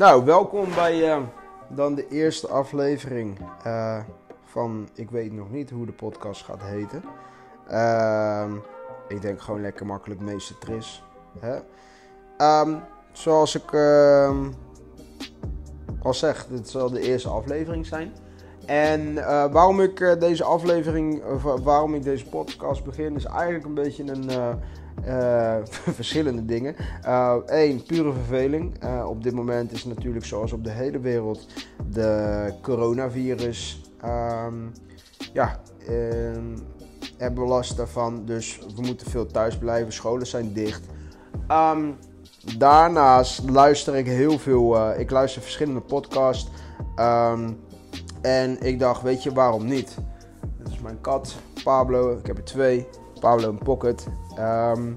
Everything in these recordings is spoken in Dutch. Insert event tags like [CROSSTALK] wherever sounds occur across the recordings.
Nou, welkom bij uh, dan de eerste aflevering uh, van, ik weet nog niet hoe de podcast gaat heten. Uh, ik denk gewoon lekker makkelijk meester Tris. Hè? Um, zoals ik al zeg, dit zal de eerste aflevering zijn. En uh, waarom ik deze aflevering, waarom ik deze podcast begin, is eigenlijk een beetje een [LAUGHS] verschillende dingen. Eén, pure verveling. Op dit moment is natuurlijk zoals op de hele wereld de coronavirus. Um, ja, hebben we last daarvan. Dus we moeten veel thuis blijven. Scholen zijn dicht. Um, daarnaast luister ik heel veel. ik luister verschillende podcasts. Um, en ik dacht, weet je waarom niet? Dit is mijn kat, Pablo. Ik heb er twee. Pablo en Pocket. Um,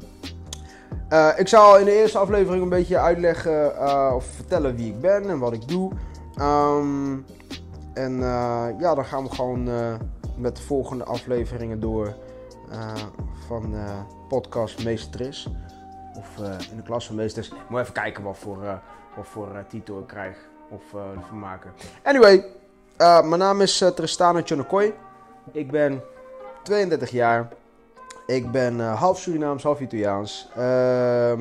uh, ik zal in de eerste aflevering een beetje uitleggen uh, of vertellen wie ik ben en wat ik doe. Um, en uh, ja, dan gaan we gewoon met de volgende afleveringen door van podcast Meesteres. Of in de klas van Meesteres. Ik moet even kijken wat voor, wat voor titel ik krijg of ervan maken. Anyway, mijn naam is Tristana Chonokoy. Ik ben 32 jaar. Ik ben uh, half Surinaams, half Italiaans. Uh,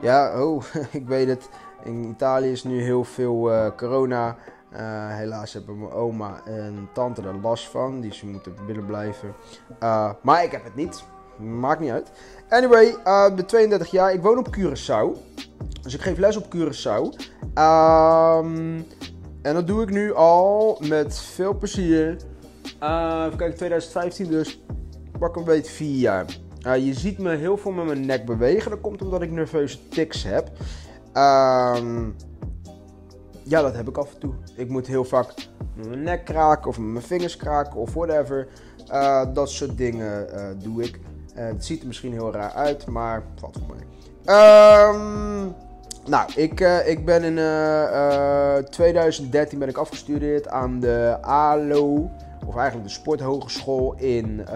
ja, oh, [LAUGHS] ik weet het. In Italië is nu heel veel uh, corona. Uh, helaas hebben mijn oma en tante er last van. Die ze moeten binnen blijven. maar ik heb het niet. Maakt niet uit. Anyway, ik ben 32 jaar. Ik woon op Curaçao. Dus ik geef les op Curaçao. Um, en dat doe ik nu al met veel plezier. even kijken, 2015 dus pak een beetje vier jaar. Uh, je ziet me heel veel met mijn nek bewegen. Dat komt omdat ik nerveuze tics heb. Uh, ja, dat heb ik af en toe. Ik moet heel vaak mijn nek kraken of mijn vingers kraken of whatever. Uh, dat soort dingen uh, doe ik. het ziet er misschien heel raar uit, maar valt voor mij. Ehm, nou, ik, ik ben in 2013 ben ik afgestudeerd aan de ALO of eigenlijk de sporthogeschool in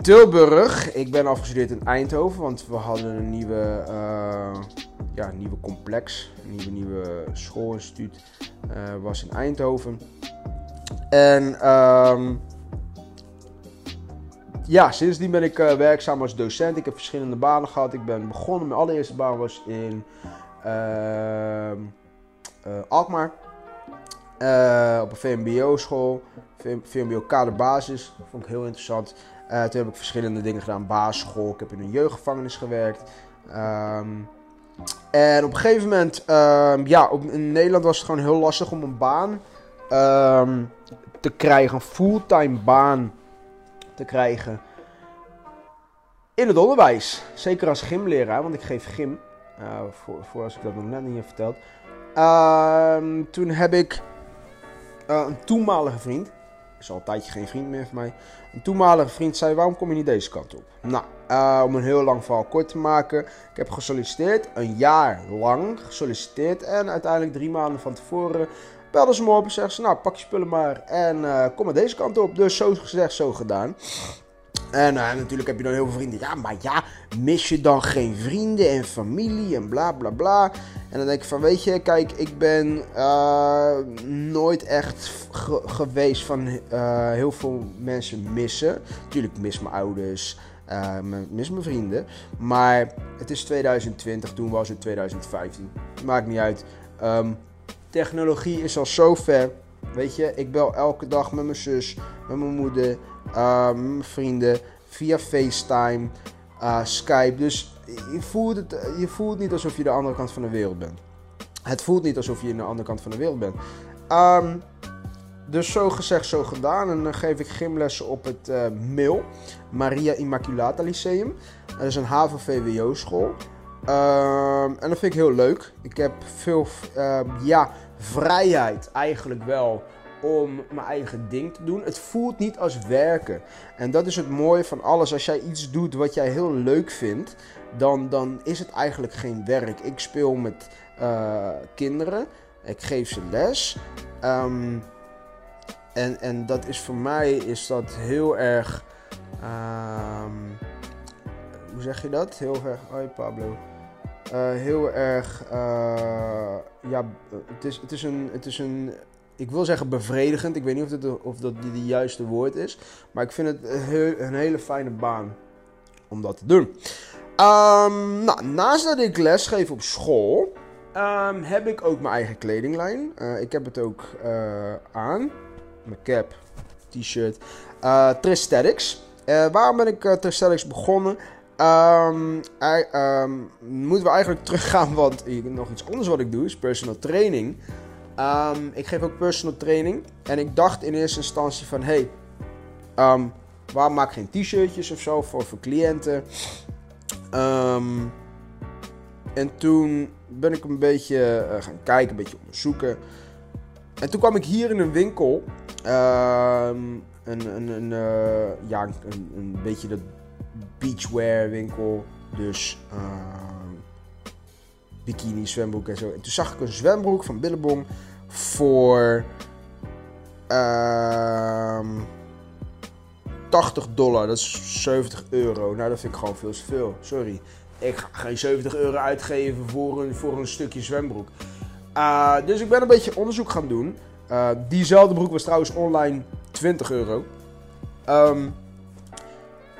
Tilburg. Ik ben afgestudeerd in Eindhoven, want we hadden een nieuwe, ja, nieuwe complex, een nieuwe, nieuwe schoolinstituut was in Eindhoven. En um, ja, sindsdien ben ik werkzaam als docent. Ik heb verschillende banen gehad. Ik ben begonnen, mijn allereerste baan was in ehm, Alkmaar. Uh, op een VMBO-school, VMBO kaderbasis. Dat vond ik heel interessant. Toen heb ik verschillende dingen gedaan. Basisschool, ik heb in een jeugdgevangenis gewerkt. Um, en op een gegeven moment, um, ja, op, in Nederland was het gewoon heel lastig om een baan te krijgen. Een fulltime baan te krijgen. In het onderwijs. Zeker als gymleraar, want ik geef gym. Uh, voor, voor als ik dat nog net niet heb verteld. toen heb ik uh, een toenmalige vriend, is al een tijdje geen vriend meer van mij. Een toenmalige vriend zei: Waarom kom je niet deze kant op? Nou, uh, om een heel lang verhaal kort te maken. Ik heb gesolliciteerd, een jaar lang gesolliciteerd. En uiteindelijk drie maanden van tevoren belden ze me op en zeggen ze: Nou, pak je spullen maar en uh, kom maar deze kant op. Dus zo gezegd, zo gedaan. En uh, natuurlijk heb je dan heel veel vrienden. Ja, maar ja, mis je dan geen vrienden en familie en bla bla bla. En dan denk ik van, weet je, kijk, ik ben uh, nooit echt geweest van heel veel mensen missen. Tuurlijk mis mijn ouders, mis mijn vrienden. Maar het is 2020, toen was het 2015. Maakt niet uit. Um, technologie is al zo ver. Weet je, ik bel elke dag met mijn zus, met mijn moeder, uh, mijn vrienden, via FaceTime, uh, Skype. Dus je voelt, het, je voelt niet alsof je de andere kant van de wereld bent. Het voelt niet alsof je in de andere kant van de wereld bent. Um, dus zo gezegd, zo gedaan. En dan geef ik gymlessen op het uh, Maria Immaculata Lyceum. Dat is een HAVO-VWO-school. Um, en dat vind ik heel leuk. Ik heb veel ja, vrijheid eigenlijk wel om mijn eigen ding te doen. Het voelt niet als werken. En dat is het mooie van alles. Als jij iets doet wat jij heel leuk vindt, dan, dan is het eigenlijk geen werk. Ik speel met uh, kinderen. Ik geef ze les. Um, en, en dat is voor mij is dat heel erg. Um, hoe zeg je dat? Heel erg. Hoi Pablo. Uh, heel erg. Uh, ja, het is, het is een, het is een, ik wil zeggen bevredigend. Ik weet niet of, dat of dat de juiste woord is. Maar ik vind het een hele fijne baan om dat te doen. Um, nou, naast dat ik lesgeef op school, um, heb ik ook mijn eigen kledinglijn. Uh, ik heb het ook aan. Mijn cap, t-shirt. Uh, Tristetics. waarom ben ik uh, begonnen? Um, I, moeten we eigenlijk teruggaan, want nog iets anders wat ik doe is personal training. ik geef ook personal training. En ik dacht in eerste instantie van, hey, waarom maak ik geen t-shirtjes of zo voor, voor cliënten? En toen ben ik een beetje uh, gaan kijken, een beetje onderzoeken. En toen kwam ik hier in een winkel. Een, een, een, uh, ja, een, een beetje de beachwear winkel. Dus uh, bikini, zwembroek en zo. En toen zag ik een zwembroek van Billabong voor... Uh, 80 dollar, dat is 70 euro. Nou, dat vind ik gewoon veel te veel. Sorry. Ik ga geen 70 euro uitgeven voor een, voor een stukje zwembroek. Uh, dus ik ben een beetje onderzoek gaan doen. Uh, diezelfde broek was trouwens online 20 euro. Um,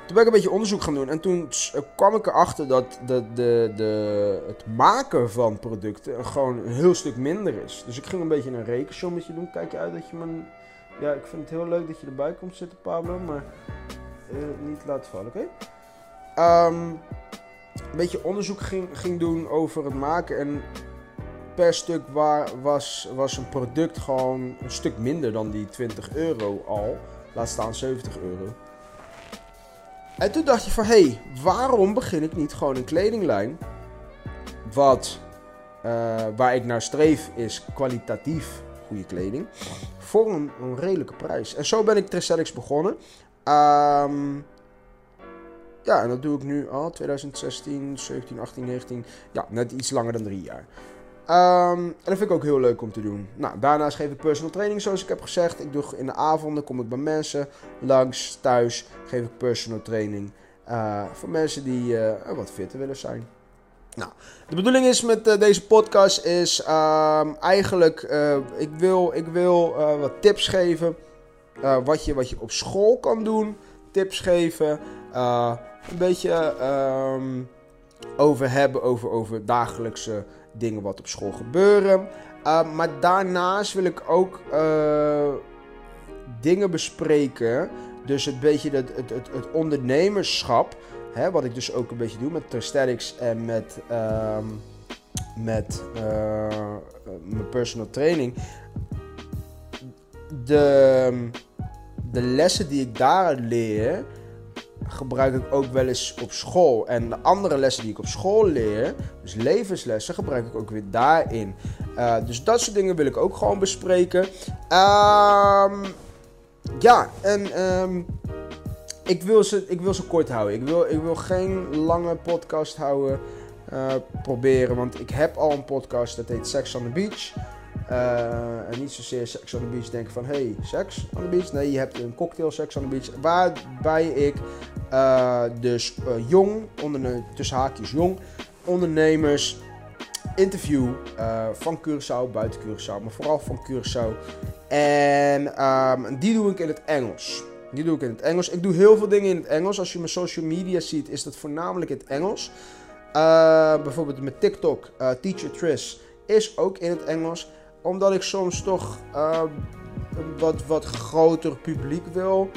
toen ben ik een beetje onderzoek gaan doen. En toen kwam ik erachter dat de, de, de, het maken van producten gewoon een heel stuk minder is. Dus ik ging een beetje een rekensommetje doen. Kijk je uit dat je mijn ja, ik vind het heel leuk dat je erbij komt zitten, Pablo, maar uh, niet laten vallen, oké? Um, een beetje onderzoek ging, ging doen over het maken en per stuk waar, was, was een product gewoon een stuk minder dan die 20 euro al. Laat staan 70 euro. En toen dacht je van, hé, hey, waarom begin ik niet gewoon een kledinglijn? Wat, uh, waar ik naar streef is kwalitatief goede kleding. Voor een, redelijke prijs. En zo ben ik Tresellix begonnen. Um, ja, en dat doe ik nu al. 2016, 17, 18, 19. Ja, net iets langer dan drie jaar. Um, en dat vind ik ook heel leuk om te doen. Nou, daarnaast geef ik personal training, zoals ik heb gezegd. Ik doe in de avonden, kom ik bij mensen langs, thuis, geef ik personal training. Uh, voor mensen die uh, wat fitter willen zijn. Nou, de bedoeling is met uh, deze podcast is uh, eigenlijk, ik wil, ik wil wat tips geven. wat, je, wat je op school kan doen. Tips geven. een beetje um, over hebben over, over dagelijkse dingen wat op school gebeuren. maar daarnaast wil ik ook dingen bespreken. Dus een beetje het, het, het, het ondernemerschap. Hè, wat ik dus ook een beetje doe met Prosthetics en met, uh, met uh, mijn personal training. De, de lessen die ik daar leer, gebruik ik ook wel eens op school. En de andere lessen die ik op school leer, dus levenslessen, gebruik ik ook weer daarin. Uh, dus dat soort dingen wil ik ook gewoon bespreken. Um, ja, en um, ik wil, ze, ik wil ze kort houden. Ik wil, ik wil geen lange podcast houden. Uh, proberen, want ik heb al een podcast dat heet Sex on the Beach. Uh, en niet zozeer Sex on the Beach denken van hey, seks on the beach. Nee, je hebt een cocktail Sex on the Beach. Waarbij ik uh, dus jong, onder, tussen haakjes jong, ondernemers interview van Curaçao, buiten Curaçao, maar vooral van Curaçao. En um, die doe ik in het Engels. Die doe ik in het Engels. Ik doe heel veel dingen in het Engels. Als je mijn social media ziet, is dat voornamelijk in het Engels. Uh, bijvoorbeeld met TikTok, uh, Teacher Tris, is ook in het Engels. Omdat ik soms toch uh, wat, wat groter publiek wil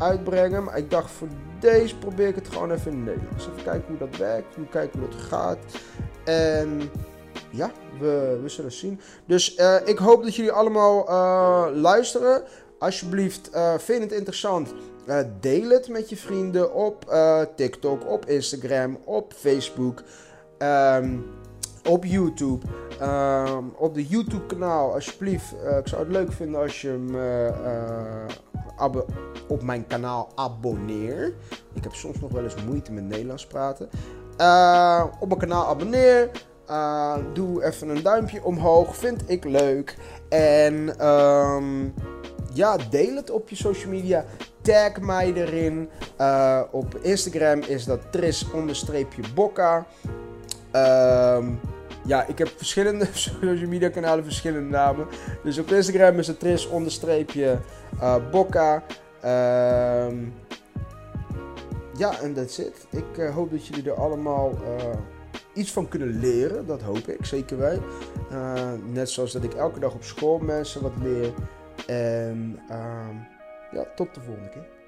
uitbrengen. Maar ik dacht, voor deze probeer ik het gewoon even in het Nederlands. Even kijken hoe dat werkt, hoe kijken hoe dat gaat. En ja, we, we zullen zien. Dus ik hoop dat jullie allemaal luisteren alsjeblieft, uh, vind het interessant. Deel het met je vrienden op TikTok, op Instagram, op Facebook, um, op YouTube. Um, op de YouTube kanaal, alsjeblieft. ik zou het leuk vinden als je me op mijn kanaal abonneert. Ik heb soms nog wel eens moeite met Nederlands praten. op mijn kanaal abonneer. doe even een duimpje omhoog. Vind ik leuk. En um, ja, deel het op je social media. Tag mij erin. Uh, op Instagram is dat tris-bokka. Ja, ik heb verschillende [LAUGHS] social media kanalen, verschillende namen. Dus op Instagram is het Tris onderstreepje uh, Bokka. Ehm, ja, en that's it. Ik uh, hoop dat jullie er allemaal uh, iets van kunnen leren. Dat hoop ik, zeker wij. net zoals dat ik elke dag op school mensen wat leer. En ja, tot de volgende keer.